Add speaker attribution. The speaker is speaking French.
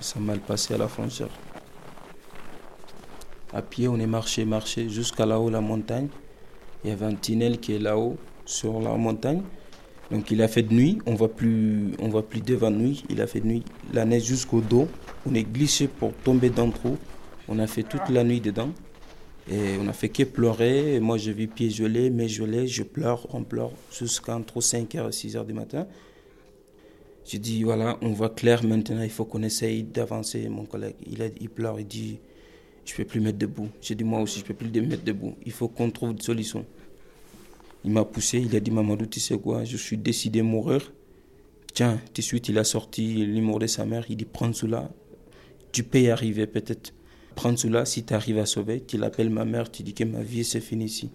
Speaker 1: ça mal passé à la frontière. À pied, on est marché, marché jusqu'à là-haut, la montagne. Il y avait un tunnel qui est là-haut, sur la montagne. Donc il a fait de nuit, on voit plus, voit plus devant nuit. Il a fait de nuit, la neige jusqu'au dos. On est glissé pour tomber dans le trou. On a fait toute la nuit dedans. Et on a fait que pleurer. Moi, j'ai vu pieds gelés, mais gelés, je pleure, on pleure jusqu'à entre 5h et 6h du matin. J'ai dit, voilà, on voit clair maintenant, il faut qu'on essaye d'avancer. Mon collègue, il, a, il pleure, il dit, je ne peux plus mettre debout. J'ai dit, moi aussi, je ne peux plus me mettre debout. Il faut qu'on trouve une solution. Il m'a poussé, il a dit, Mamadou, tu sais quoi, je suis décidé à mourir. Tiens, tout de suite, il a sorti l'humour de sa mère. Il dit, prends cela. Tu peux y arriver peut-être. Prends cela, si tu arrives à sauver, tu l'appelles ma mère, tu dis que ma vie c'est fini ici.